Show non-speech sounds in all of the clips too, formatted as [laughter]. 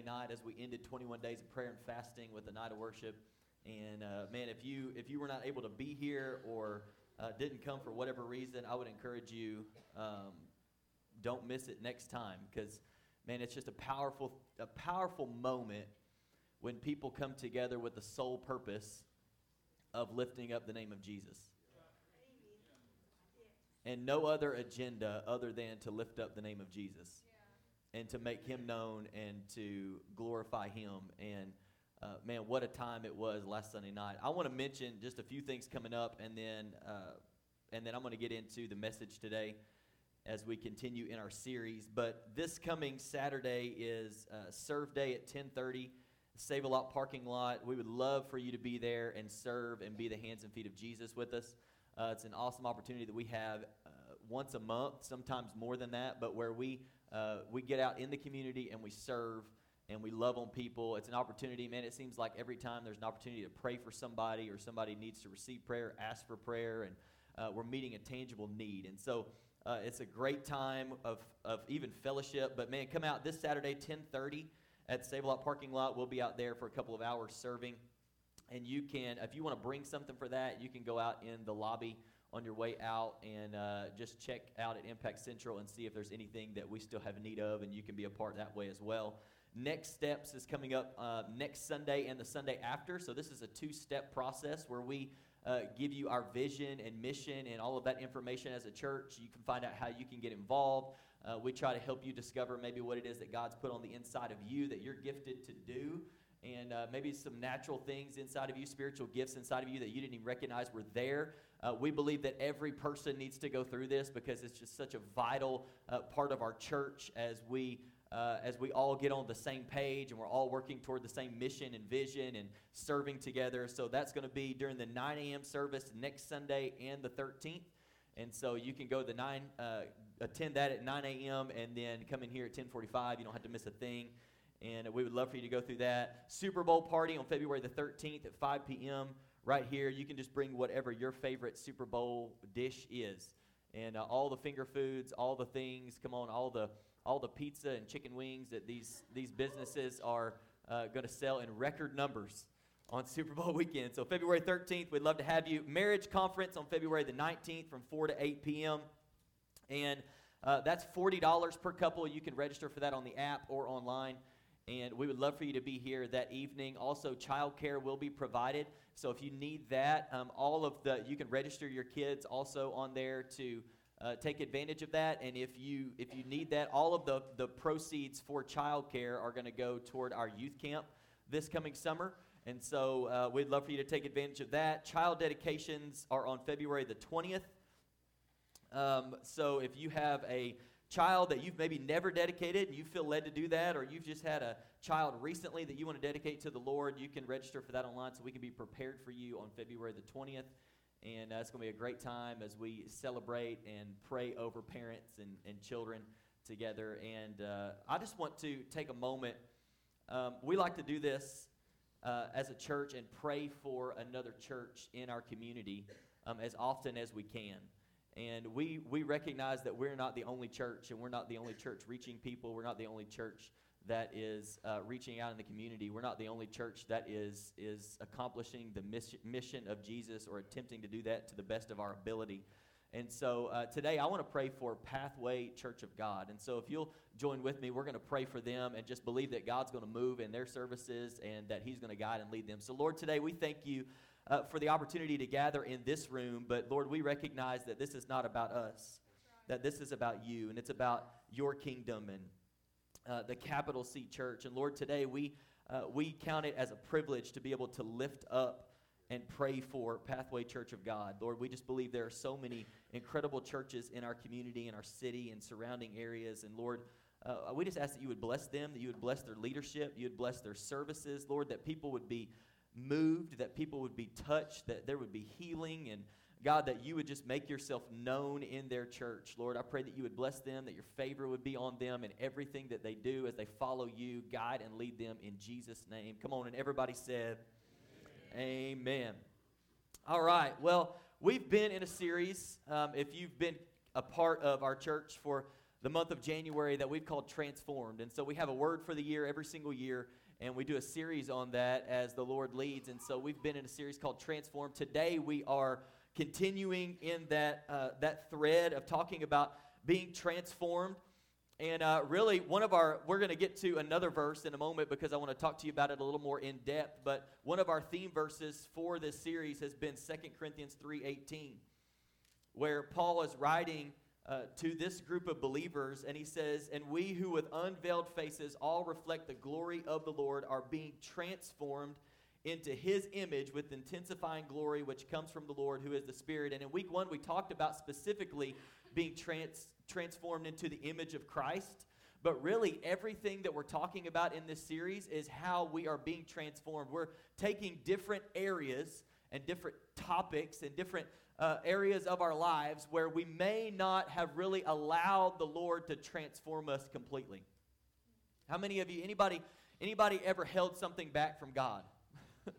night as we ended 21 days of prayer and fasting with a night of worship. And uh, man, if you if you were not able to be here or uh, didn't come for whatever reason, I would encourage you um, don't miss it next time because man, it's just a powerful a powerful moment when people come together with the sole purpose of lifting up the name of Jesus. And no other agenda other than to lift up the name of Jesus and to make him known and to glorify him. And uh, man, what a time it was last Sunday night. I want to mention just a few things coming up, and then uh, and then I'm going to get into the message today as we continue in our series. But this coming Saturday is uh, Serve Day at 10:30. Save a Lot parking lot. We would love for you to be there and serve and be the hands and feet of Jesus with us. Uh, it's an awesome opportunity that we have uh, once a month, sometimes more than that, but where we uh, we get out in the community and we serve and we love on people. It's an opportunity, man. It seems like every time there's an opportunity to pray for somebody or somebody needs to receive prayer, ask for prayer, and uh, we're meeting a tangible need. And so uh, it's a great time of, of even fellowship. But man, come out this Saturday, 1030 at Save a Lot parking lot. We'll be out there for a couple of hours serving. And you can, if you want to bring something for that, you can go out in the lobby on your way out and uh, just check out at Impact Central and see if there's anything that we still have need of, and you can be a part that way as well. Next Steps is coming up uh, next Sunday and the Sunday after. So, this is a two step process where we uh, give you our vision and mission and all of that information as a church. You can find out how you can get involved. Uh, we try to help you discover maybe what it is that God's put on the inside of you that you're gifted to do and uh, maybe some natural things inside of you, spiritual gifts inside of you that you didn't even recognize were there. Uh, we believe that every person needs to go through this because it's just such a vital uh, part of our church as we. Uh, as we all get on the same page and we're all working toward the same mission and vision and serving together. So that's going to be during the 9 a.m. service next Sunday and the 13th. And so you can go the 9, uh, attend that at 9 a.m. and then come in here at 1045. You don't have to miss a thing and we would love for you to go through that. Super Bowl party on February the 13th at 5 p.m. right here. You can just bring whatever your favorite Super Bowl dish is, and uh, all the finger foods, all the things. Come on, all the all the pizza and chicken wings that these these businesses are uh, going to sell in record numbers on Super Bowl [laughs] weekend. So February 13th, we'd love to have you. Marriage conference on February the 19th from 4 to 8 p.m. And uh, that's $40 per couple. You can register for that on the app or online and we would love for you to be here that evening. Also, childcare will be provided. So if you need that, um, all of the you can register your kids also on there to uh, take advantage of that. And if you if you need that, all of the the proceeds for childcare are going to go toward our youth camp this coming summer. And so uh, we'd love for you to take advantage of that. Child dedications are on February the twentieth. Um, so if you have a child that you've maybe never dedicated and you feel led to do that, or you've just had a child recently that you want to dedicate to the Lord, you can register for that online so we can be prepared for you on February the 20th. And uh, it's going to be a great time as we celebrate and pray over parents and, and children together. And uh, I just want to take a moment. Um, we like to do this uh, as a church and pray for another church in our community um, as often as we can. And we, we recognize that we're not the only church, and we're not the only church reaching people. We're not the only church that is uh, reaching out in the community. We're not the only church that is, is accomplishing the mission of Jesus or attempting to do that to the best of our ability. And so uh, today I want to pray for Pathway Church of God. And so if you'll join with me, we're going to pray for them and just believe that God's going to move in their services and that He's going to guide and lead them. So, Lord, today we thank you uh, for the opportunity to gather in this room. But Lord, we recognize that this is not about us, that this is about you, and it's about your kingdom and uh, the capital C church. And Lord, today we, uh, we count it as a privilege to be able to lift up and pray for Pathway Church of God. Lord, we just believe there are so many incredible churches in our community, in our city, and surrounding areas. And Lord, uh, we just ask that you would bless them, that you would bless their leadership, you would bless their services, Lord, that people would be moved, that people would be touched, that there would be healing, and God, that you would just make yourself known in their church. Lord, I pray that you would bless them, that your favor would be on them in everything that they do as they follow you, guide and lead them in Jesus' name. Come on, and everybody said, Amen. Amen. All right, well, we've been in a series. Um, if you've been a part of our church for the month of January that we've called Transformed. And so we have a word for the year every single year, and we do a series on that as the Lord leads. And so we've been in a series called Transform. Today we are continuing in that, uh, that thread of talking about being transformed. And uh, really, one of our, we're going to get to another verse in a moment because I want to talk to you about it a little more in depth. But one of our theme verses for this series has been 2 Corinthians 3.18, where Paul is writing uh, to this group of believers, and he says, And we who with unveiled faces all reflect the glory of the Lord are being transformed into his image with intensifying glory which comes from the Lord who is the Spirit. And in week one, we talked about specifically being trans- transformed into the image of Christ. But really, everything that we're talking about in this series is how we are being transformed. We're taking different areas and different topics and different uh, areas of our lives where we may not have really allowed the Lord to transform us completely. How many of you, anybody, anybody ever held something back from God? [laughs]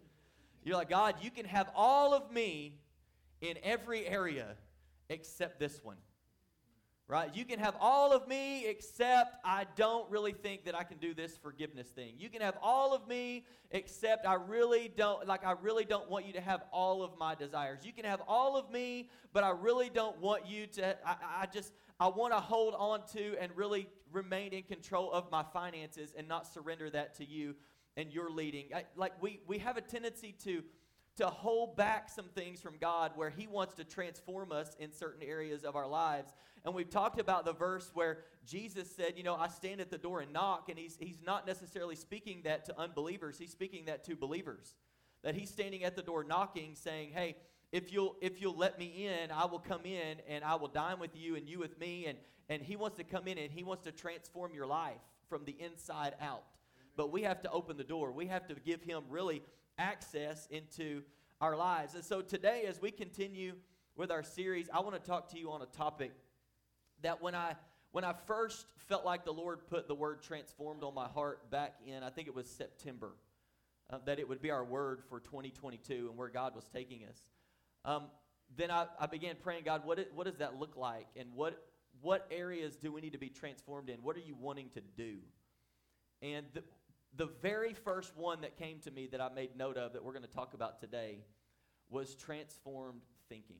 You're like, God, you can have all of me in every area except this one right? You can have all of me except I don't really think that I can do this forgiveness thing. You can have all of me except I really don't, like, I really don't want you to have all of my desires. You can have all of me, but I really don't want you to, I, I just, I want to hold on to and really remain in control of my finances and not surrender that to you and your leading. I, like, we, we have a tendency to, to hold back some things from God where He wants to transform us in certain areas of our lives. And we've talked about the verse where Jesus said, You know, I stand at the door and knock. And He's, he's not necessarily speaking that to unbelievers, He's speaking that to believers. That He's standing at the door knocking, saying, Hey, if you'll if you'll let me in i will come in and i will dine with you and you with me and and he wants to come in and he wants to transform your life from the inside out but we have to open the door we have to give him really access into our lives. And so today, as we continue with our series, I want to talk to you on a topic that when I when I first felt like the Lord put the word transformed on my heart back in, I think it was September, uh, that it would be our word for 2022 and where God was taking us. Um, then I, I began praying, God, what, it, what does that look like? And what, what areas do we need to be transformed in? What are you wanting to do? And the, the very first one that came to me that I made note of that we're going to talk about today was transformed thinking.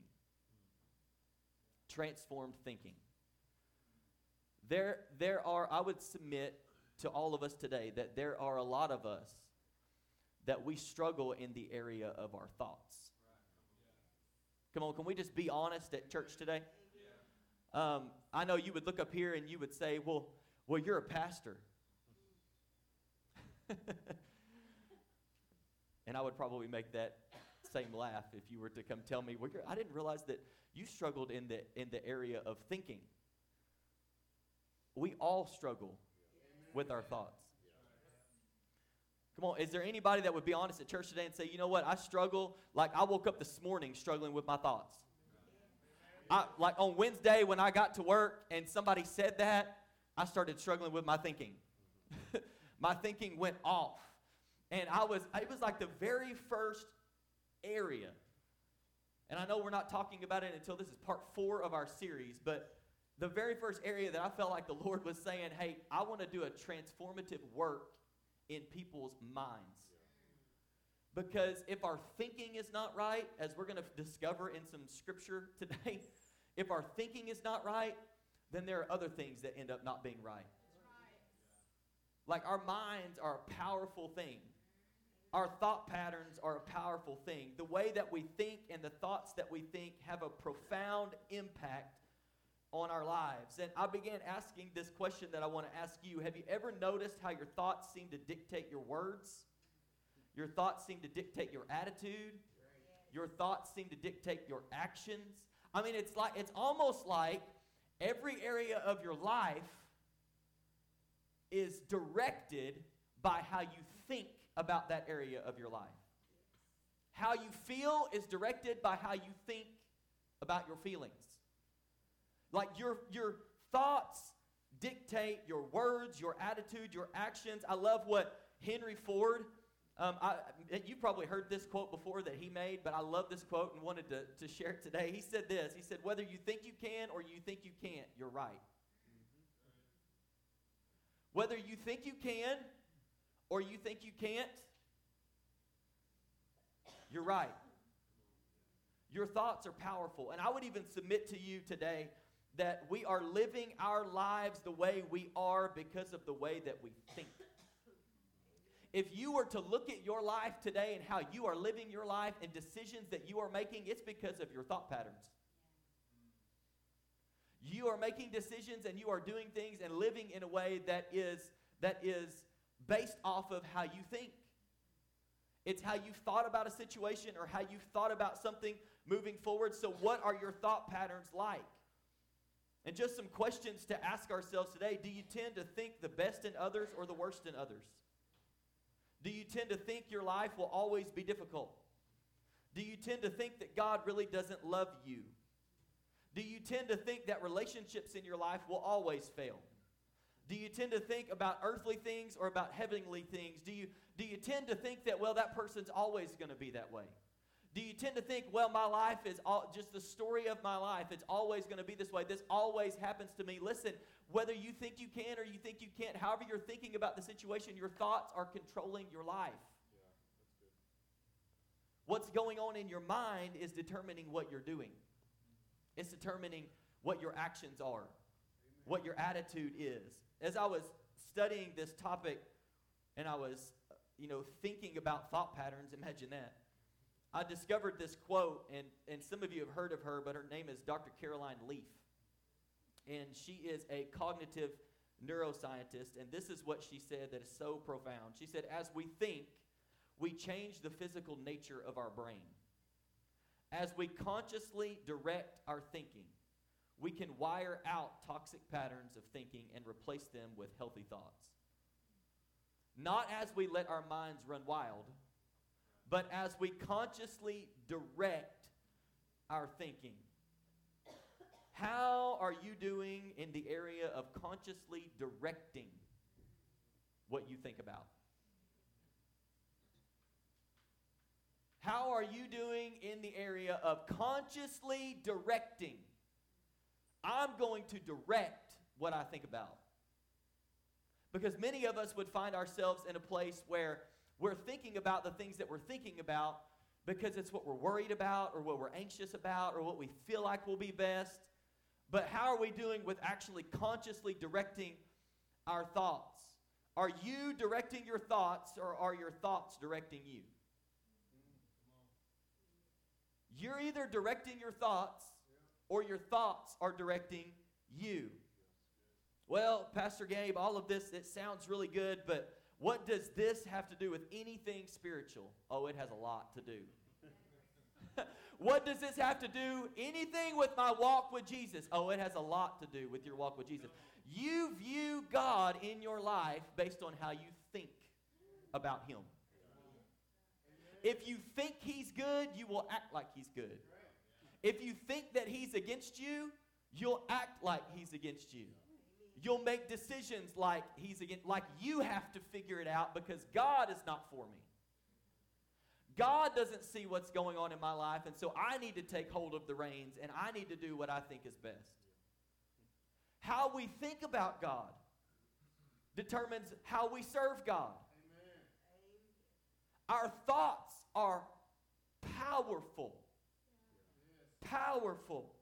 Transformed thinking. There, there are, I would submit to all of us today that there are a lot of us that we struggle in the area of our thoughts. Come on, can we just be honest at church today? Um, I know you would look up here and you would say, well, well, you're a pastor. [laughs] and I would probably make that same laugh if you were to come tell me, well, I didn't realize that you struggled in the, in the area of thinking. We all struggle with our thoughts. Come on, is there anybody that would be honest at church today and say, you know what, I struggle, like I woke up this morning struggling with my thoughts. I, like on Wednesday when I got to work and somebody said that, I started struggling with my thinking. [laughs] my thinking went off. And I was, it was like the very first area. And I know we're not talking about it until this is part four of our series, but the very first area that I felt like the Lord was saying, hey, I want to do a transformative work in people's minds. Because if our thinking is not right, as we're going to discover in some scripture today, [laughs] if our thinking is not right, then there are other things that end up not being right. Like our minds are a powerful thing. Our thought patterns are a powerful thing. The way that we think and the thoughts that we think have a profound impact on our lives. And I began asking this question that I want to ask you. Have you ever noticed how your thoughts seem to dictate your words? Your thoughts seem to dictate your attitude. Your thoughts seem to dictate your actions. I mean, it's like it's almost like every area of your life is directed by how you think about that area of your life. How you feel is directed by how you think about your feelings. Like your, your thoughts dictate your words, your attitude, your actions. I love what Henry Ford, um, I, you probably heard this quote before that he made, but I love this quote and wanted to, to share it today. He said this He said, Whether you think you can or you think you can't, you're right. Whether you think you can or you think you can't, you're right. Your thoughts are powerful. And I would even submit to you today that we are living our lives the way we are because of the way that we think. If you were to look at your life today and how you are living your life and decisions that you are making, it's because of your thought patterns. You are making decisions and you are doing things and living in a way that is that is based off of how you think. It's how you've thought about a situation or how you've thought about something moving forward. So, what are your thought patterns like? And just some questions to ask ourselves today. Do you tend to think the best in others or the worst in others? Do you tend to think your life will always be difficult? Do you tend to think that God really doesn't love you? Do you tend to think that relationships in your life will always fail? Do you tend to think about earthly things or about heavenly things? Do you, do you tend to think that, well, that person's always going to be that way? Do you tend to think, well, my life is all, just the story of my life? It's always going to be this way. This always happens to me. Listen, whether you think you can or you think you can't, however you're thinking about the situation, your thoughts are controlling your life. Yeah, What's going on in your mind is determining what you're doing, it's determining what your actions are, Amen. what your attitude is. As I was studying this topic and I was, you know, thinking about thought patterns, imagine that. I discovered this quote, and, and some of you have heard of her, but her name is Dr. Caroline Leaf. And she is a cognitive neuroscientist, and this is what she said that is so profound. She said, As we think, we change the physical nature of our brain. As we consciously direct our thinking, we can wire out toxic patterns of thinking and replace them with healthy thoughts. Not as we let our minds run wild but as we consciously direct our thinking. How are you doing in the area of consciously directing what you think about? How are you doing in the area of consciously directing? I'm going to direct what I think about. Because many of us would find ourselves in a place where we're thinking about the things that we're thinking about because it's what we're worried about or what we're anxious about or what we feel like will be best. But how are we doing with actually consciously directing our thoughts? Are you directing your thoughts or are your thoughts directing you? You're either directing your thoughts or your thoughts are directing you. Well, Pastor Gabe, all of this, it sounds really good, but what does this have to do with anything spiritual? Oh, it has a lot to do. [laughs] what does this have to do anything with my walk with Jesus? Oh, it has a lot to do with your walk with Jesus. You view God in your life based on how you think about Him. If you think He's good, you will act like He's good. If you think that He's against you, you'll act like He's against you. You'll make decisions like he's again, like you have to figure it out because God is not for me. God doesn't see what's going on in my life, and so I need to take hold of the reins and I need to do what I think is best. How we think about God determines how we serve God. Our thoughts are powerful. Powerful.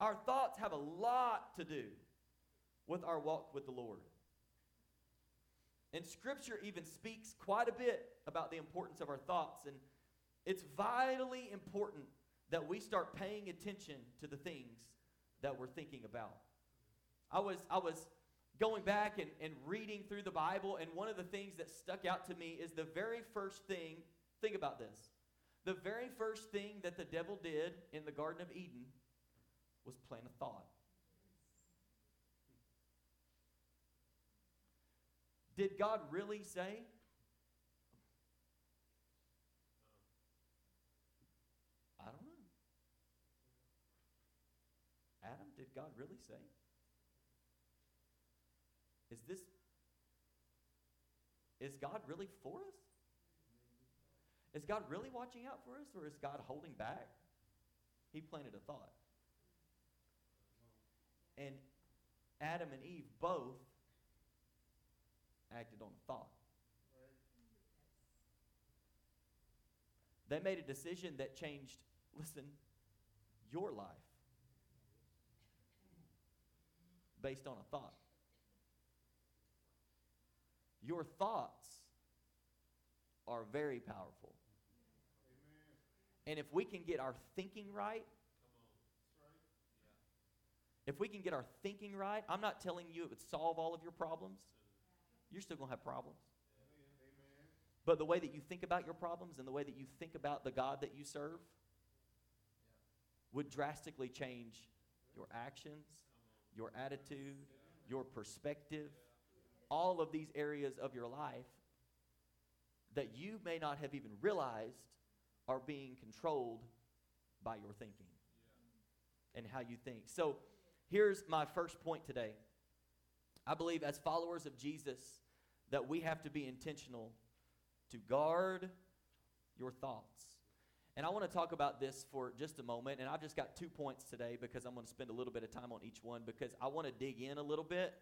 Our thoughts have a lot to do with our walk with the Lord. And Scripture even speaks quite a bit about the importance of our thoughts. And it's vitally important that we start paying attention to the things that we're thinking about. I was, I was going back and, and reading through the Bible, and one of the things that stuck out to me is the very first thing, think about this. The very first thing that the devil did in the Garden of Eden was plant a thought. Did God really say? I don't know. Adam, did God really say? Is this is God really for us? Is God really watching out for us or is God holding back? He planted a thought. And Adam and Eve both acted on a thought. They made a decision that changed, listen, your life based on a thought. Your thoughts are very powerful. And if we can get our thinking right, if we can get our thinking right, I'm not telling you it would solve all of your problems. You're still going to have problems. But the way that you think about your problems and the way that you think about the God that you serve would drastically change your actions, your attitude, your perspective, all of these areas of your life that you may not have even realized are being controlled by your thinking and how you think. So, here's my first point today. I believe as followers of Jesus that we have to be intentional to guard your thoughts. And I want to talk about this for just a moment. And I've just got two points today because I'm going to spend a little bit of time on each one because I want to dig in a little bit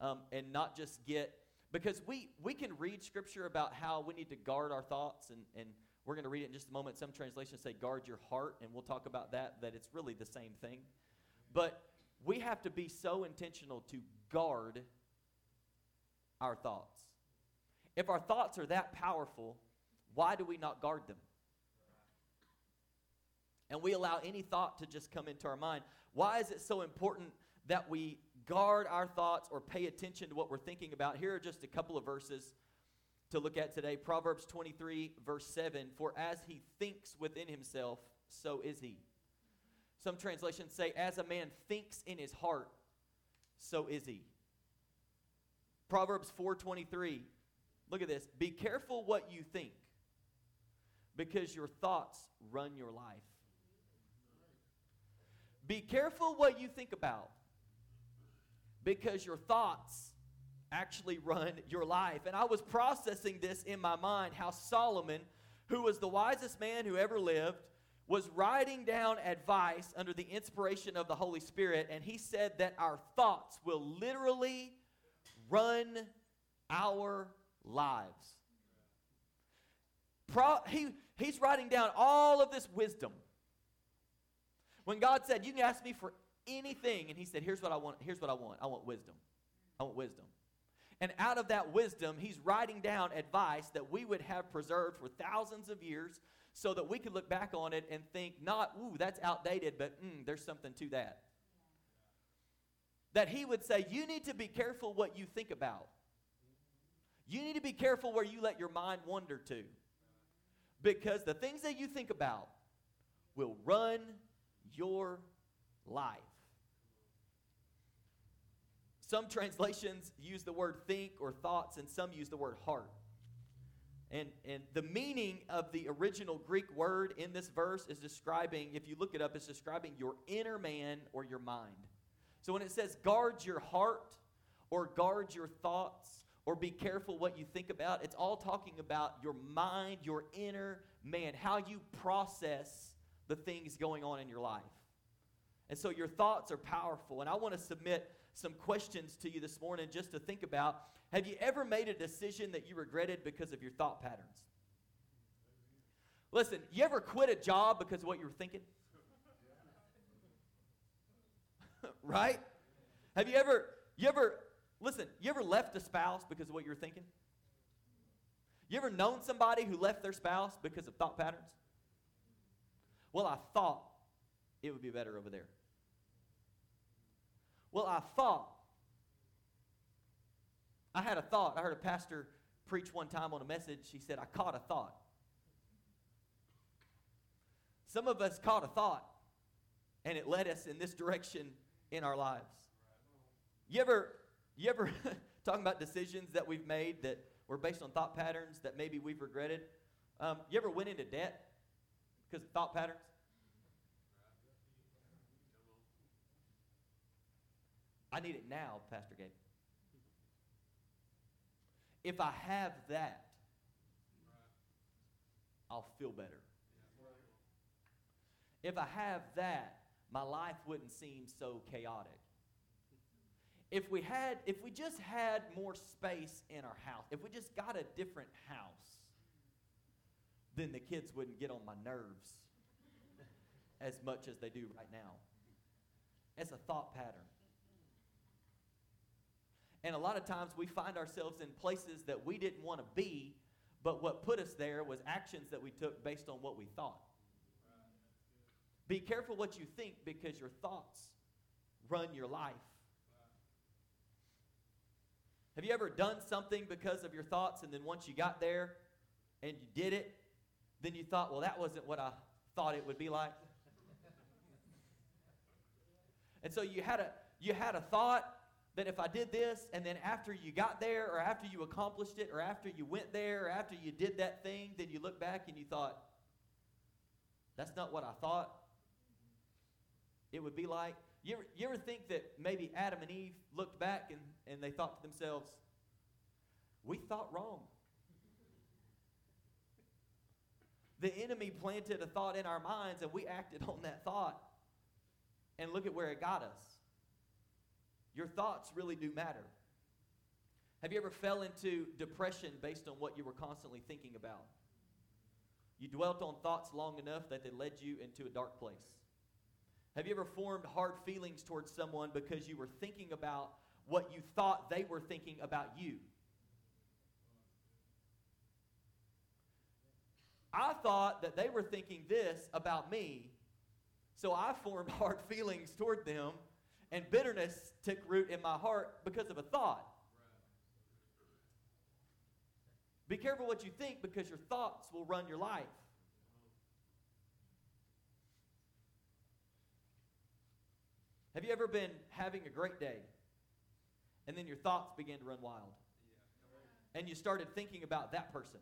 um, and not just get, because we, we can read scripture about how we need to guard our thoughts. And, and we're going to read it in just a moment. Some translations say guard your heart. And we'll talk about that, that it's really the same thing. But we have to be so intentional to guard our thoughts. If our thoughts are that powerful, why do we not guard them? And we allow any thought to just come into our mind. Why is it so important that we guard our thoughts or pay attention to what we're thinking about? Here are just a couple of verses to look at today. Proverbs 23, verse 7 For as he thinks within himself, so is he. Some translations say, As a man thinks in his heart, so is he. Proverbs 4:23 Look at this. Be careful what you think because your thoughts run your life. Be careful what you think about because your thoughts actually run your life. And I was processing this in my mind how Solomon, who was the wisest man who ever lived, was writing down advice under the inspiration of the Holy Spirit. And he said that our thoughts will literally run our lives. Pro, he, he's writing down all of this wisdom. When God said, You can ask me for anything, and he said, Here's what I want, here's what I want. I want wisdom. I want wisdom. And out of that wisdom, he's writing down advice that we would have preserved for thousands of years so that we could look back on it and think, not, ooh, that's outdated, but mm, there's something to that. That he would say, You need to be careful what you think about. You need to be careful where you let your mind wander to. Because the things that you think about will run your life. Some translations use the word think or thoughts, and some use the word heart. And, and the meaning of the original Greek word in this verse is describing, if you look it up, it's describing your inner man or your mind. So when it says guard your heart or guard your thoughts, or be careful what you think about. It's all talking about your mind, your inner man, how you process the things going on in your life. And so your thoughts are powerful. And I want to submit some questions to you this morning just to think about. Have you ever made a decision that you regretted because of your thought patterns? Listen, you ever quit a job because of what you were thinking? [laughs] right? Have you ever you ever Listen, you ever left a spouse because of what you were thinking? You ever known somebody who left their spouse because of thought patterns? Well, I thought it would be better over there. Well, I thought. I had a thought. I heard a pastor preach one time on a message. He said, I caught a thought. Some of us caught a thought, and it led us in this direction in our lives. You ever you ever, [laughs] talking about decisions that we've made that were based on thought patterns that maybe we've regretted? Um, you ever went into debt because of thought patterns? I need it now, Pastor Gabe. If I have that, I'll feel better. If I have that, my life wouldn't seem so chaotic. if we had if we just had more space in our house, if we just got a different house, then the kids wouldn't get on my nerves as much as they do right now. It's a thought pattern. And a lot of times we find ourselves in places that we didn't want to be, but what put us there was actions that we took based on what we thought. Be careful what you think because your thoughts run your life. Have you ever done something because of your thoughts and then once you got there and you did it, then you thought, well, that wasn't what I thought it would be like? [laughs] and so you had a you had a thought that if I did this and then after you got there or after you accomplished it or after you went there or after you did that thing, then you look back and you thought, that's not what I thought it would be like. You ever, you ever think that maybe Adam and Eve looked back and, and they thought to themselves, we thought wrong? The enemy planted a thought in our minds and we acted on that thought. And look at where it got us. Your thoughts really do matter. Have you ever fell into depression based on what you were constantly thinking about? You dwelt on thoughts long enough that they led you into a dark place. Have you ever formed hard feelings towards someone because you were thinking about what you thought they were thinking about you? I thought that they were thinking this about me, so I formed [laughs] hard feelings toward them, and bitterness took root in my heart because of a thought. Be careful what you think because your thoughts will run your life. Have you ever been having a great day and then your thoughts began to run wild? And you started thinking about that person.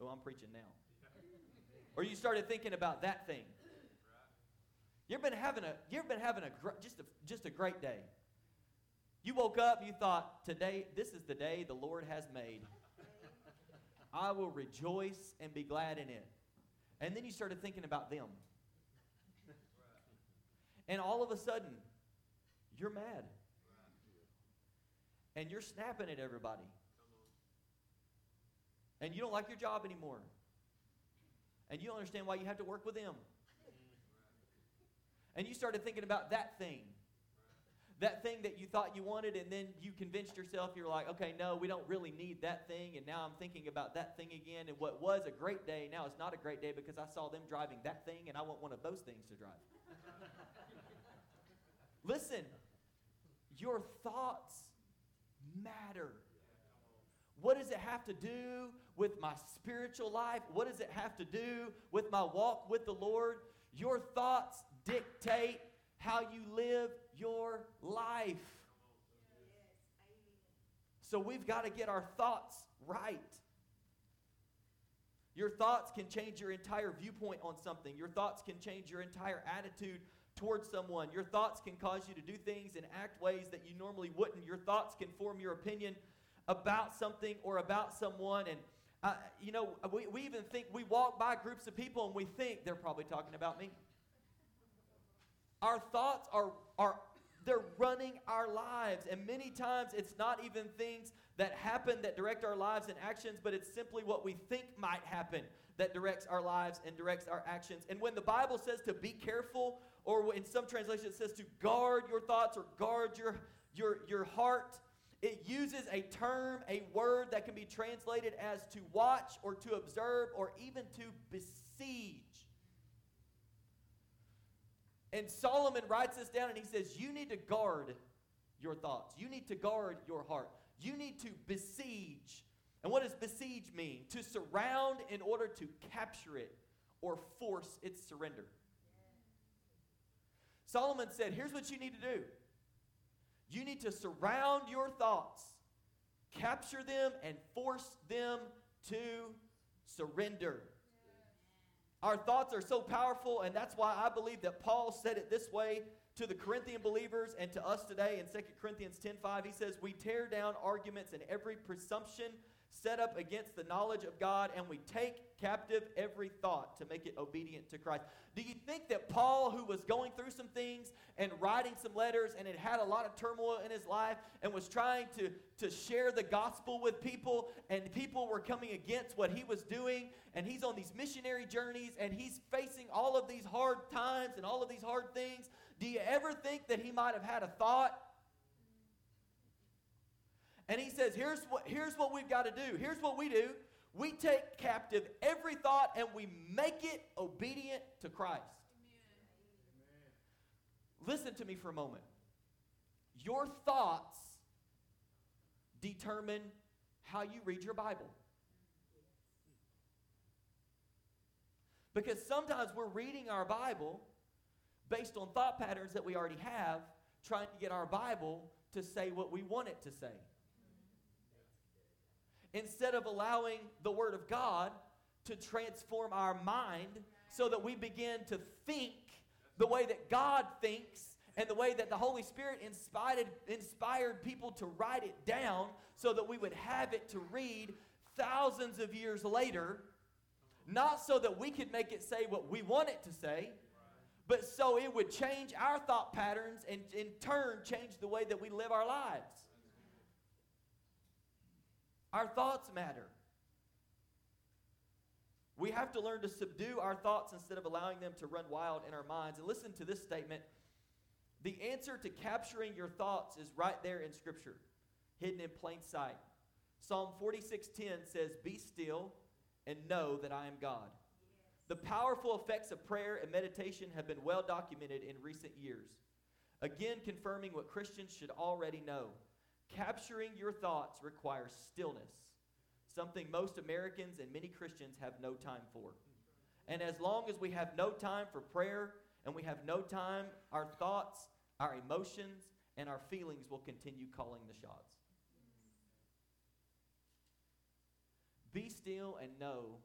Oh, I'm preaching now. Or you started thinking about that thing. You've been having a you've been having a just a just a great day. You woke up, you thought, today this is the day the Lord has made. I will rejoice and be glad in it. And then you started thinking about them. And all of a sudden, you're mad. And you're snapping at everybody. And you don't like your job anymore. And you don't understand why you have to work with them. And you started thinking about that thing. That thing that you thought you wanted, and then you convinced yourself, you're like, okay, no, we don't really need that thing. And now I'm thinking about that thing again. And what was a great day, now it's not a great day because I saw them driving that thing, and I want one of those things to drive. [laughs] Listen, your thoughts matter. What does it have to do with my spiritual life? What does it have to do with my walk with the Lord? Your thoughts dictate how you live your life. So we've got to get our thoughts right. Your thoughts can change your entire viewpoint on something. Your thoughts can change your entire attitude towards someone. Your thoughts can cause you to do things and act ways that you normally wouldn't. Your thoughts can form your opinion about something or about someone. And, uh, you know, we, we even think we walk by groups of people and we think they're probably talking about me. Our thoughts are, are they're running our lives. And many times it's not even things that happen that direct our lives and actions, but it's simply what we think might happen that directs our lives and directs our actions. And when the Bible says to be careful or in some translations it says to guard your thoughts or guard your, your, your heart. It uses a term, a word that can be translated as to watch or to observe or even to besiege. And Solomon writes this down and he says, You need to guard your thoughts. You need to guard your heart. You need to besiege. And what does besiege mean? To surround in order to capture it or force its surrender. Solomon said, Here's what you need to do you need to surround your thoughts, capture them, and force them to surrender. Our thoughts are so powerful, and that's why I believe that Paul said it this way to the Corinthian believers and to us today in 2 Corinthians 10:5. He says, We tear down arguments and every presumption set up against the knowledge of God, and we take captive every thought to make it obedient to Christ. Do you think that Paul, who was going through some things and writing some letters and had had a lot of turmoil in his life and was trying to, to share the gospel with people, and people were coming against what he was doing, and he's on these missionary journeys and he's facing all of these hard times and all of these hard things? Do you ever think that he might have had a thought? And he says, here's what, here's what we've got to do. Here's what we do. We take captive every thought and we make it obedient to Christ. Amen. Listen to me for a moment. Your thoughts determine how you read your Bible. Because sometimes we're reading our Bible based on thought patterns that we already have, trying to get our Bible to say what we want it to say instead of allowing the Word of God to transform our mind so that we begin to think the way that God thinks and the way that the Holy Spirit inspired, inspired people to write it down so that we would have it to read thousands of years later, not so that we could make it say what we want it to say, but so it would change our thought patterns and in turn change the way that we live our lives. Our thoughts matter. We have to learn to subdue our thoughts instead of allowing them to run wild in our minds. And listen to this statement the answer to capturing your thoughts is right there in Scripture, hidden in plain sight. Psalm 46:10 says, "Be still and know that I am God." The powerful effects of prayer and meditation have been well documented in recent years. Again, confirming what Christians should already know. Capturing your thoughts requires stillness, something most Americans and many Christians have no time for. And as long as we have no time for prayer and we have no time, our thoughts, our emotions, and our feelings will continue calling the shots. Be still and know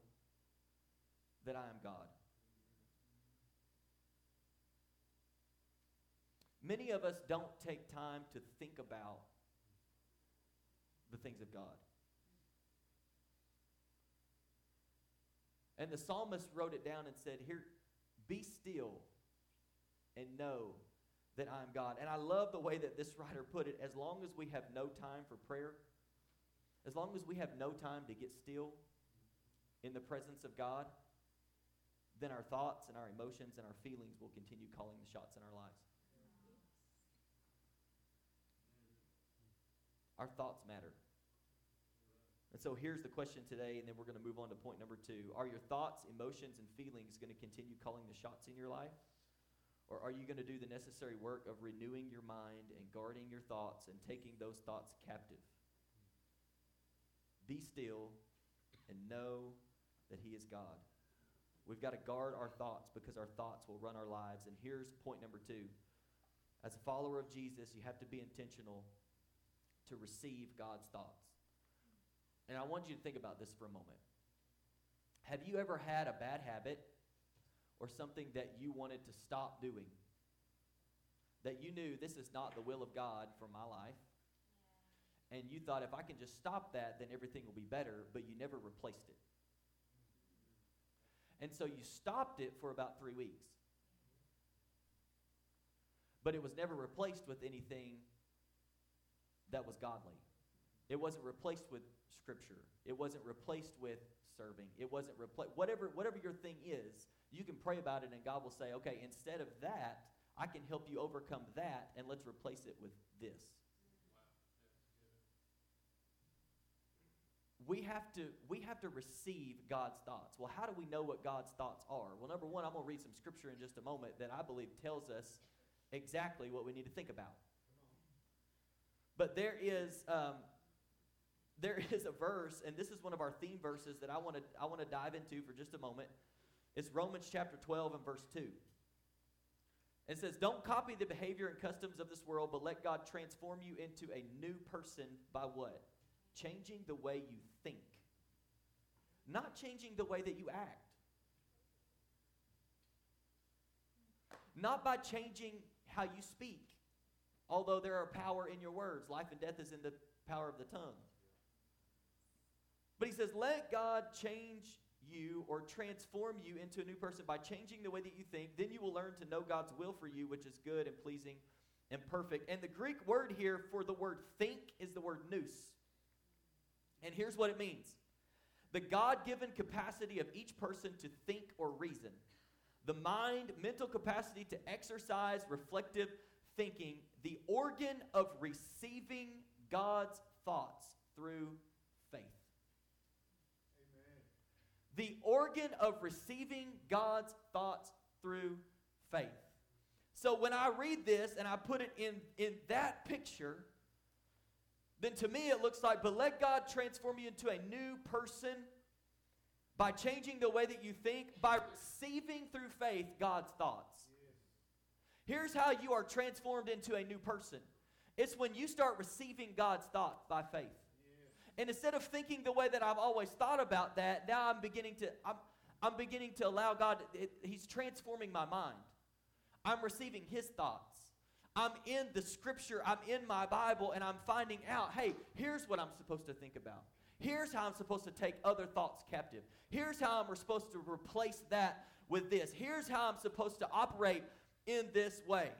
that I am God. Many of us don't take time to think about the things of God. And the psalmist wrote it down and said, Here, be still and know that I am God. And I love the way that this writer put it. As long as we have no time for prayer, as long as we have no time to get still in the presence of God, then our thoughts and our emotions and our feelings will continue calling the shots in our lives. Our thoughts matter. And so here's the question today, and then we're going to move on to point number two. Are your thoughts, emotions, and feelings going to continue calling the shots in your life? Or are you going to do the necessary work of renewing your mind and guarding your thoughts and taking those thoughts captive? Be still and know that He is God. We've got to guard our thoughts because our thoughts will run our lives. And here's point number two. As a follower of Jesus, you have to be intentional to receive God's thoughts. And I want you to think about this for a moment. Have you ever had a bad habit or something that you wanted to stop doing? That you knew this is not the will of God for my life? And you thought, if I can just stop that, then everything will be better, but you never replaced it. And so you stopped it for about three weeks. But it was never replaced with anything that was godly. It wasn't replaced with scripture. It wasn't replaced with serving. It wasn't replaced. Whatever, whatever your thing is, you can pray about it and God will say, okay, instead of that, I can help you overcome that and let's replace it with this. we have to we have to receive God's thoughts. Well, how do we know what God's thoughts are? Well, number one, I'm going to read some scripture in just a moment that I believe tells us exactly what we need to think about. But there is um, there is a verse, and this is one of our theme verses that I want to I want to dive into for just a moment. It's Romans chapter 12 and verse 2. It says, Don't copy the behavior and customs of this world, but let God transform you into a new person by what? Changing the way you think, not changing the way that you act. Not by changing how you speak, although there are power in your words. Life and death is in the power of the tongue. But he says, let God change you or transform you into a new person by changing the way that you think. Then you will learn to know God's will for you, which is good and pleasing and perfect. And the Greek word here for the word think is the word nous. And here's what it means the God given capacity of each person to think or reason. The mind, mental capacity to exercise reflective thinking, the organ of receiving God's thoughts through faith. Amen. The organ of receiving God's thoughts through faith. So when I read this and I put it in, in that picture, then to me it looks like, but let God transform you into a new person by changing the way that you think, by receiving through faith God's thoughts. Here's how you are transformed into a new person it's when you start receiving God's thoughts by faith. And instead of thinking the way that I've always thought about that, now I'm beginning to I'm, I'm beginning to allow God it, he's transforming my mind. I'm receiving his thoughts. I'm in the scripture, I'm in my Bible, and I'm finding out hey, here's what I'm supposed to think about. Here's how I'm supposed to take other thoughts captive. Here's how I'm supposed to replace that with this. Here's how I'm supposed to operate in this way.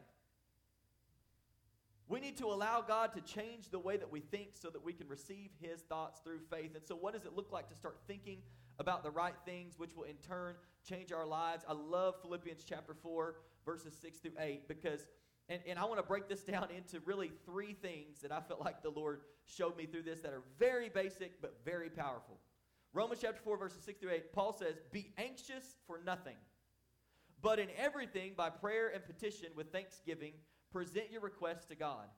We need to allow God to change the way that we think so that we can receive His thoughts through faith. And so, what does it look like to start thinking about the right things, which will in turn change our lives? I love Philippians chapter 4, verses 6 through 8, because, and, and I want to break this [laughs] down into really three things that I felt like the Lord showed me through this that are very basic but very powerful. Romans chapter 4, verses 6 through 8, Paul says, Be anxious for nothing, but in everything, by prayer and petition with thanksgiving, present your requests to God.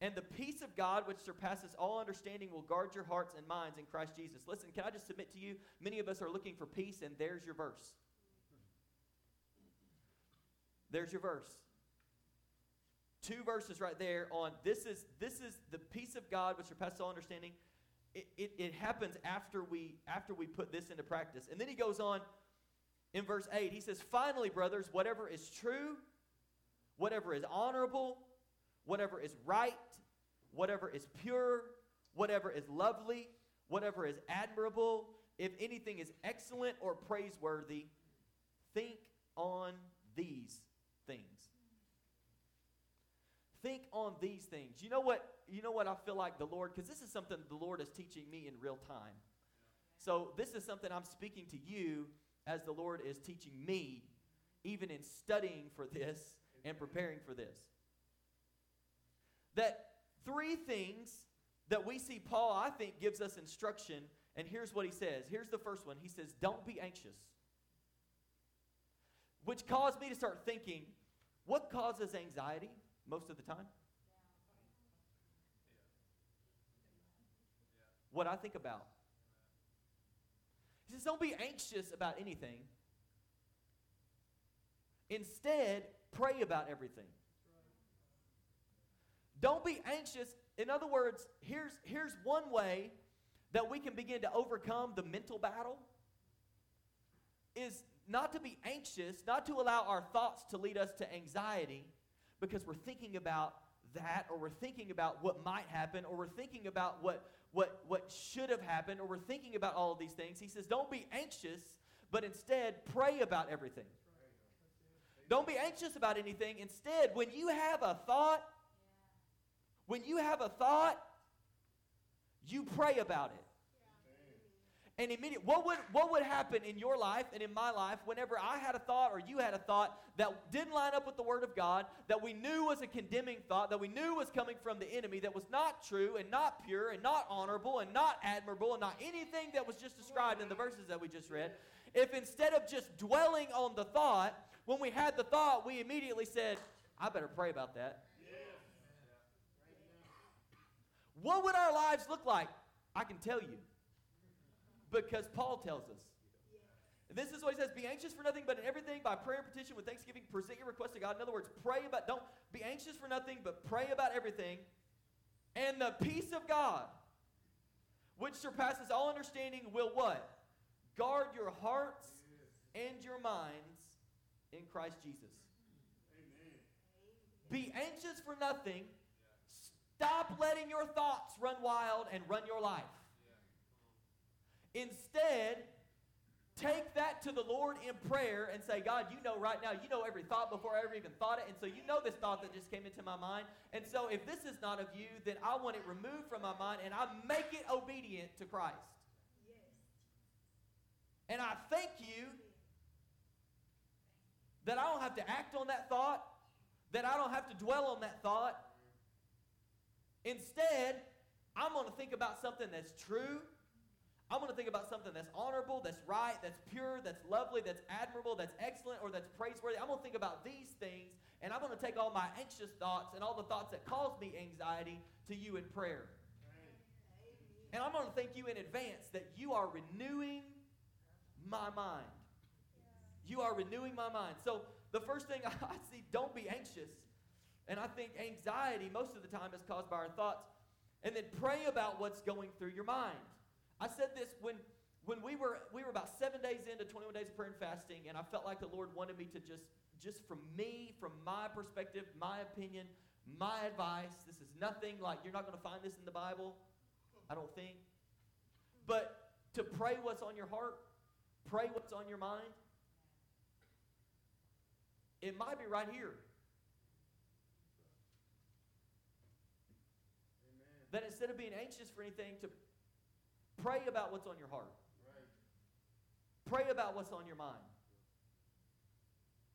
And the peace of God, which surpasses all understanding, will guard your hearts and minds in Christ Jesus. Listen, can I just submit to you? Many of us are looking for peace, and there's your verse. There's your verse. Two verses right there on this is this is the peace of God which surpasses all understanding. It, it, it happens after we after we put this into practice. And then he goes on in verse 8. He says, Finally, brothers, whatever is true, whatever is honorable, whatever is right, whatever is pure, whatever is lovely, whatever is admirable, if anything is excellent or praiseworthy, think on these things. Think on these things. You know what? You know what I feel like the Lord, because this is something the Lord is teaching me in real time. So this is something I'm speaking to you as the Lord is teaching me, even in studying for this and preparing for this. That three things that we see Paul, I think, gives us instruction. And here's what he says. Here's the first one. He says, Don't be anxious. Which caused me to start thinking, what causes anxiety most of the time? What I think about. He says, Don't be anxious about anything. Instead, pray about everything. Don't be anxious. In other words, here's, here's one way that we can begin to overcome the mental battle is not to be anxious, not to allow our thoughts to lead us to anxiety because we're thinking about that or we're thinking about what might happen or we're thinking about what what what should have happened or we're thinking about all of these things. He says, "Don't be anxious, but instead pray about everything." Don't be anxious about anything. Instead, when you have a thought, when you have a thought, you pray about it. And immediately, what would, what would happen in your life and in my life whenever I had a thought or you had a thought that didn't line up with the Word of God, that we knew was a condemning thought, that we knew was coming from the enemy, that was not true and not pure and not honorable and not admirable and not anything that was just described in the verses that we just read? If instead of just dwelling on the thought, when we had the thought, we immediately said, I better pray about that. What would our lives look like? I can tell you. Because Paul tells us. This is what he says Be anxious for nothing, but in everything, by prayer and petition with thanksgiving, present your request to God. In other words, pray about, don't be anxious for nothing, but pray about everything. And the peace of God, which surpasses all understanding, will what? Guard your hearts and your minds in Christ Jesus. Amen. Be anxious for nothing. Stop letting your thoughts run wild and run your life. Instead, take that to the Lord in prayer and say, God, you know right now, you know every thought before I ever even thought it. And so you know this thought that just came into my mind. And so if this is not of you, then I want it removed from my mind and I make it obedient to Christ. Yes. And I thank you that I don't have to act on that thought, that I don't have to dwell on that thought. Instead, I'm going to think about something that's true I'm going to think about something that's honorable, that's right, that's pure, that's lovely, that's admirable, that's excellent, or that's praiseworthy. I'm going to think about these things, and I'm going to take all my anxious thoughts and all the thoughts that cause me anxiety to you in prayer. And I'm going to thank you in advance that you are renewing my mind. You are renewing my mind. So the first thing [laughs] I see, don't be anxious. And I think anxiety most of the time is caused by our thoughts. And then pray about what's going through your mind. I said this when when we were we were about seven days into 21 days of prayer and fasting, and I felt like the Lord wanted me to just just from me, from my perspective, my opinion, my advice. This is nothing like you're not going to find this in the Bible. I don't think. But to pray what's on your heart, pray what's on your mind. It might be right here. Amen. That instead of being anxious for anything, to Pray about what's on your heart. Right. Pray about what's on your mind.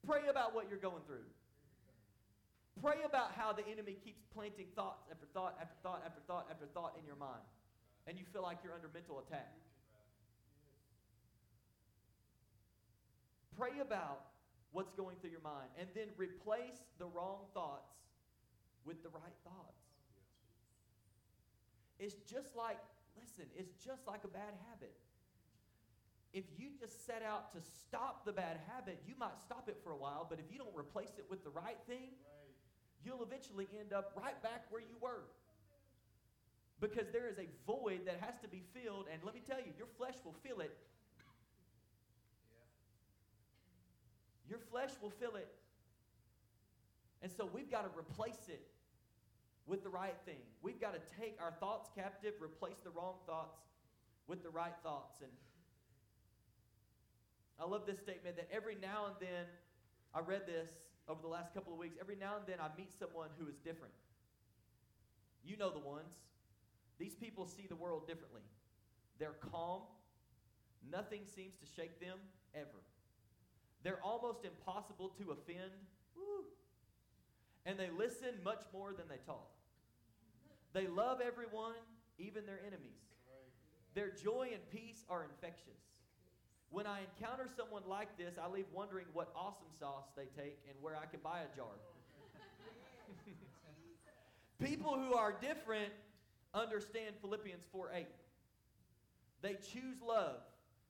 Pray about what you're going through. Pray about how the enemy keeps planting thoughts after thought after thought after thought after thought in your mind. And you feel like you're under mental attack. Pray about what's going through your mind and then replace the wrong thoughts with the right thoughts. It's just like listen, it's just like a bad habit. If you just set out to stop the bad habit, you might stop it for a while, but if you don't replace it with the right thing, right. you'll eventually end up right back where you were. Because there is a void that has to be filled, and let me tell you, your flesh will fill it. Your flesh will fill it. And so we've got to replace it with the right thing. We've got to take our thoughts captive, replace the wrong thoughts with the right thoughts. And I love this statement that every now and then, I read this over the last couple of weeks, every now and then I meet someone who is different. You know the ones. These people see the world differently. They're calm. Nothing seems to shake them ever. They're almost impossible to offend. Woo. And they listen much more than they talk. They love everyone, even their enemies. Their joy and peace are infectious. When I encounter someone like this, I leave wondering what awesome sauce they take and where I can buy a jar. [laughs] People who are different understand Philippians 4 8. They choose love.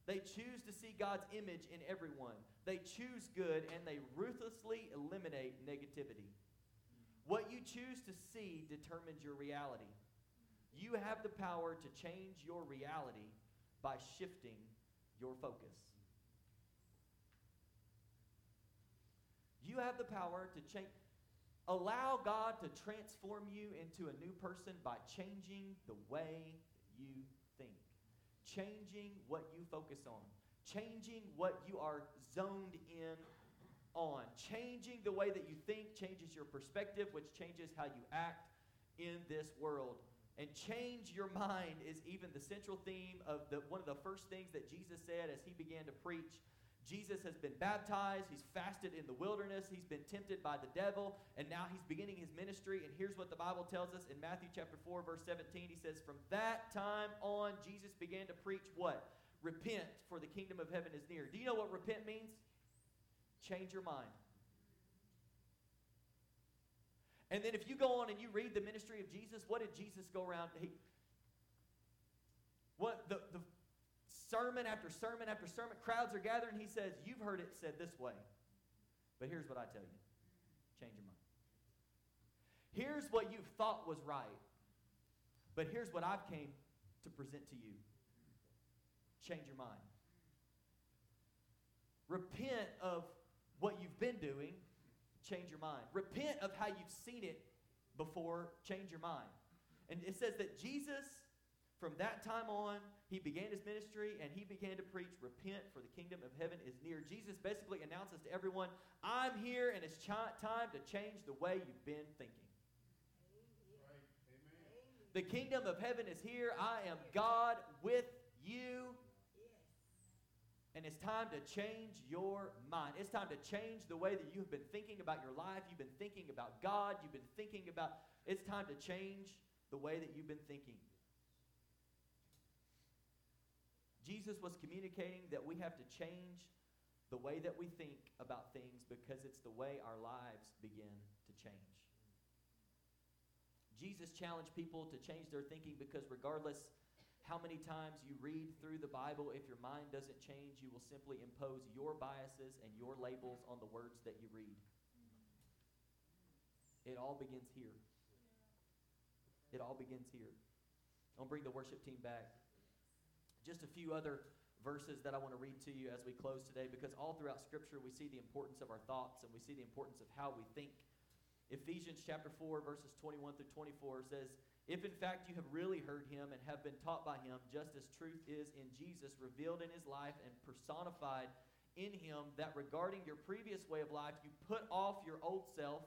They choose to see God's image in everyone. They choose good and they ruthlessly eliminate negativity. What you choose to see determines your reality. You have the power to change your reality by shifting your focus. You have the power to change. Allow God to transform you into a new person by changing the way you changing what you focus on, changing what you are zoned in on. Changing the way that you think changes your perspective, which changes how you act in this world. And change your mind is even the central theme of the, one of the first things that Jesus said as he began to preach. Jesus has been baptized. He's fasted in the wilderness. He's been tempted by the devil. And now he's beginning his ministry. And here's what the Bible tells us in Matthew chapter 4, verse 17. He says, From that time on, Jesus began to preach what? Repent, for the kingdom of heaven is near. Do you know what repent means? change your mind. And then if you go on and you read the ministry of Jesus, what did Jesus go around? He, what the, the sermon after sermon after sermon, crowds are gathering. He says, You've heard it said this way. But here's what I tell you change your mind. Here's what you've thought was right. But here's what I've came to present to you. Change your mind. Repent of what you've been doing, change your mind. Repent of how you've seen it before, change your mind. And it says that Jesus, from that time on, he began his ministry and he began to preach, Repent, for the kingdom of heaven is near. Jesus basically announces to everyone, I'm here and it's ch- time to change the way you've been thinking. The kingdom of heaven is here. I am God with you. And it's time to change your mind. It's time to change the way that you've been thinking about your life. You've been thinking about God. You've been thinking about, it's time to change the way that you've been thinking. Jesus was communicating that we have to change the way that we think about things because it's the way our lives begin to change. Jesus challenged people to change their thinking because regardless how many times you read through the Bible, if your mind doesn't change, you will simply impose your biases and your labels on the words that you read. It all begins here. It all begins here. I'll bring the worship team back. Just a few other verses that I want to read to you as we close today because all throughout Scripture we see the importance of our thoughts and we see the importance of how we think. Ephesians chapter 4, verses 21 through 24 says, If in fact you have really heard him and have been taught by him, just as truth is in Jesus, revealed in his life and personified in him, that regarding your previous way of life, you put off your old self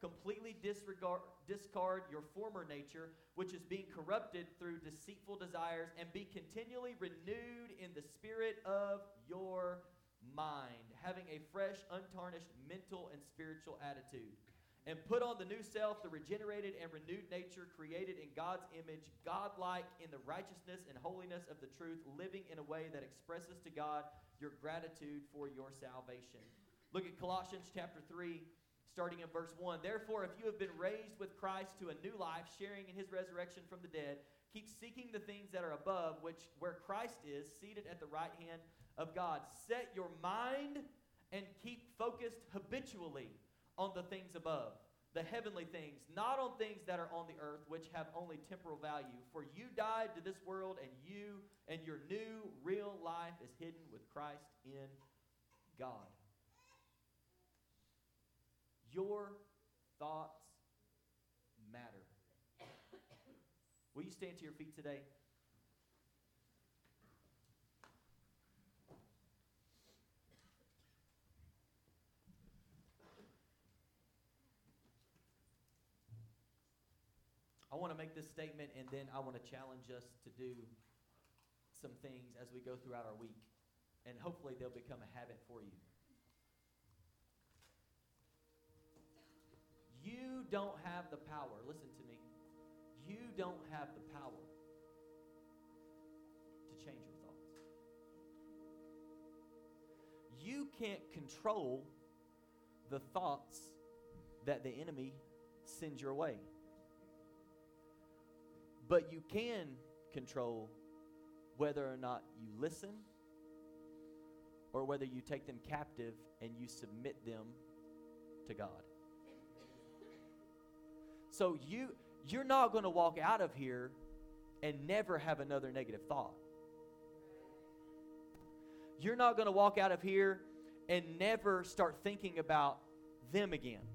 completely disregard, discard your former nature, which is being corrupted through deceitful desires, and be continually renewed in the spirit of your mind, having a fresh, untarnished mental and spiritual attitude. And put on the new self, the regenerated and renewed nature created in God's image, godlike in the righteousness and holiness of the truth, living in a way that expresses to God your gratitude for your salvation. Look at Colossians chapter 3, starting in verse 1. Therefore, if you have been raised with Christ to a new life, sharing in his resurrection from the dead, keep seeking the things that are above, which where Christ is, seated at the right hand of God. Set your mind and keep focused habitually on the things above, the heavenly things, not on things that are on the earth, which have only temporal value. For you died to this world, and you and your new real life is hidden with Christ in God. Your thoughts matter. Will you stand to your feet today? I want to make this statement and then I want to challenge us to do some things as we go throughout our week. And hopefully they'll become a habit for you. You don't have the power. Listen to me. You don't have the power to change your thoughts. You can't control the thoughts that the enemy sends your way. But you can control whether or not you listen or whether you take them captive and you submit them to God. So you you're not going to walk out of here and never have another negative thought. You're not going to walk out of here and never start thinking about them again.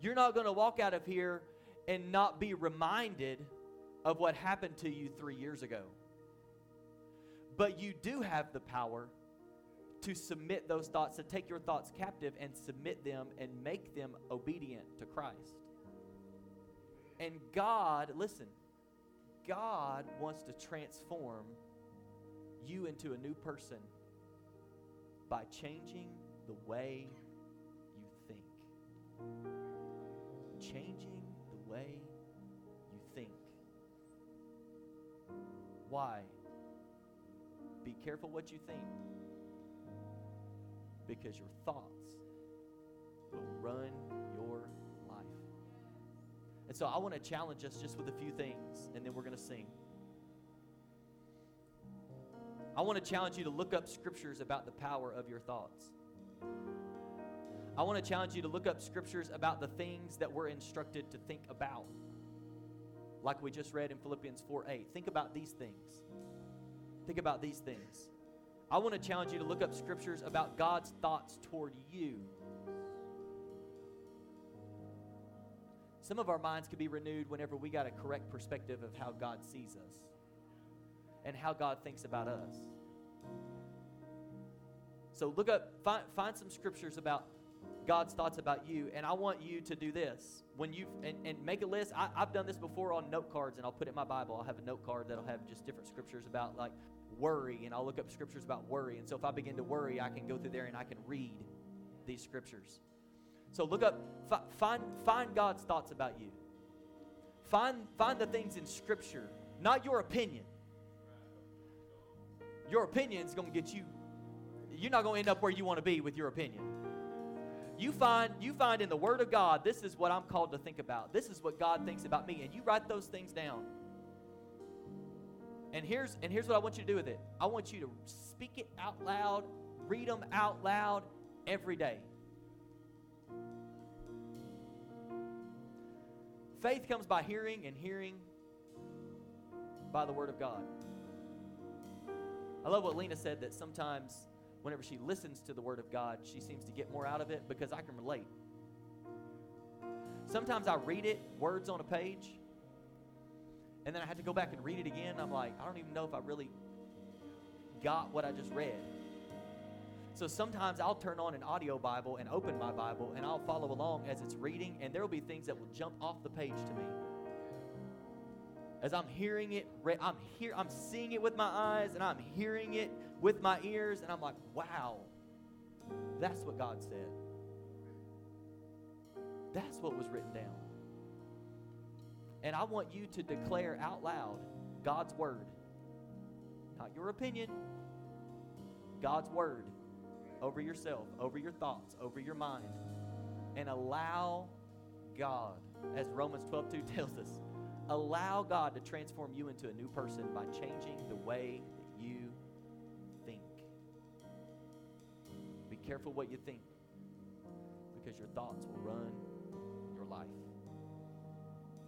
You're not going to walk out of here and not be reminded of what happened to you 3 years ago. But you do have the power to submit those thoughts, to take your thoughts captive and submit them and make them obedient to Christ. And God, listen, God wants to transform you into a new person by changing the way you think. Changing the way you think. Why? Be careful what you think because your thoughts will run and so I want to challenge us just with a few things, and then we're going to sing. I want to challenge you to look up scriptures about the power of your thoughts. I want to challenge you to look up scriptures about the things that we're instructed to think about. Like we just read in Philippians 4 8. Think about these things. Think about these things. I want to challenge you to look up scriptures about God's thoughts toward you. Some of our minds can be renewed whenever we got a correct perspective of how God sees us. and how God thinks about us. So look up, find, find some scriptures about God's thoughts about you, and I want you to do this when you and, and make a list. I, I've done this before on note cards, and I'll put it in my Bible. I'll have a note card that'll have just different scriptures about like worry, and I'll look up scriptures about worry. And so if I begin to worry, I can go through there and I can read these scriptures. So look up, fi- find find God's thoughts about you. Find find the things in Scripture, not your opinion. Your opinion is going to get you. You're not going to end up where you want to be with your opinion. You find you find in the Word of God, this is what I'm called to think about. This is what God thinks about me, and you write those things down. And here's and here's what I want you to do with it. I want you to speak it out loud, read them out loud every day. Faith comes by hearing, and hearing by the Word of God. I love what Lena said that sometimes, whenever she listens to the Word of God, she seems to get more out of it because I can relate. Sometimes I read it, words on a page, and then I have to go back and read it again. I'm like, I don't even know if I really got what I just read. So sometimes I'll turn on an audio Bible and open my Bible and I'll follow along as it's reading, and there will be things that will jump off the page to me. As I'm hearing it, I'm here, I'm seeing it with my eyes, and I'm hearing it with my ears, and I'm like, wow, that's what God said. That's what was written down. And I want you to declare out loud God's word. Not your opinion, God's word over yourself, over your thoughts, over your mind, and allow God, as Romans 12 2 [laughs] tells us, allow God to transform you into a new person by changing the way that you think. Be careful what you think because your thoughts will run your life.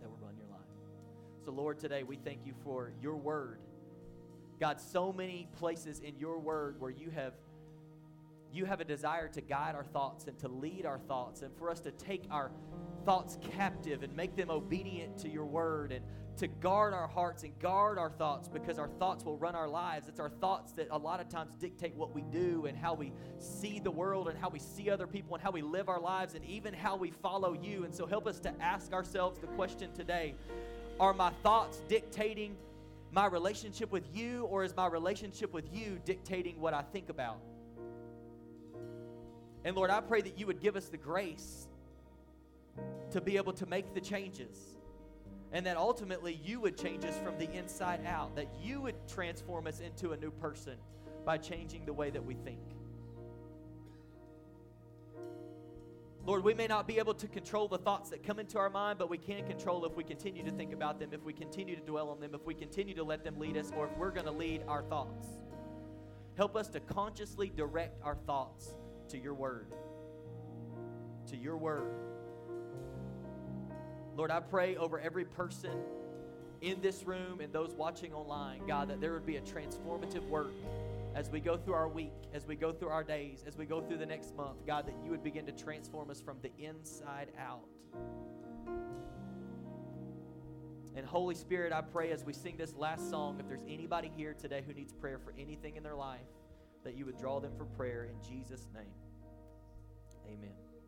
That will run your life. So, Lord, today we thank you for your word. God, so many places in your word where you have you have a desire to guide our thoughts and to lead our thoughts and for us to take our thoughts captive and make them obedient to your word and to guard our hearts and guard our thoughts because our thoughts will run our lives. It's our thoughts that a lot of times dictate what we do and how we see the world and how we see other people and how we live our lives and even how we follow you. And so help us to ask ourselves the question today Are my thoughts dictating my relationship with you or is my relationship with you dictating what I think about? And Lord, I pray that you would give us the grace to be able to make the changes. And that ultimately you would change us from the inside out, that you would transform us into a new person by changing the way that we think. Lord, we may not be able to control the thoughts that come into our mind, but we can control if we continue to think about them, if we continue to dwell on them, if we continue to let them lead us, or if we're going to lead our thoughts. Help us to consciously direct our thoughts to your word. To your word. Lord, I pray over every person in this room and those watching online, God, that there would be a transformative work as we go through our week, as we go through our days, as we go through the next month, God, that you would begin to transform us from the inside out. And Holy Spirit, I pray as we sing this last song, if there's anybody here today who needs prayer for anything in their life, that you would draw them for prayer in Jesus' name. Amen.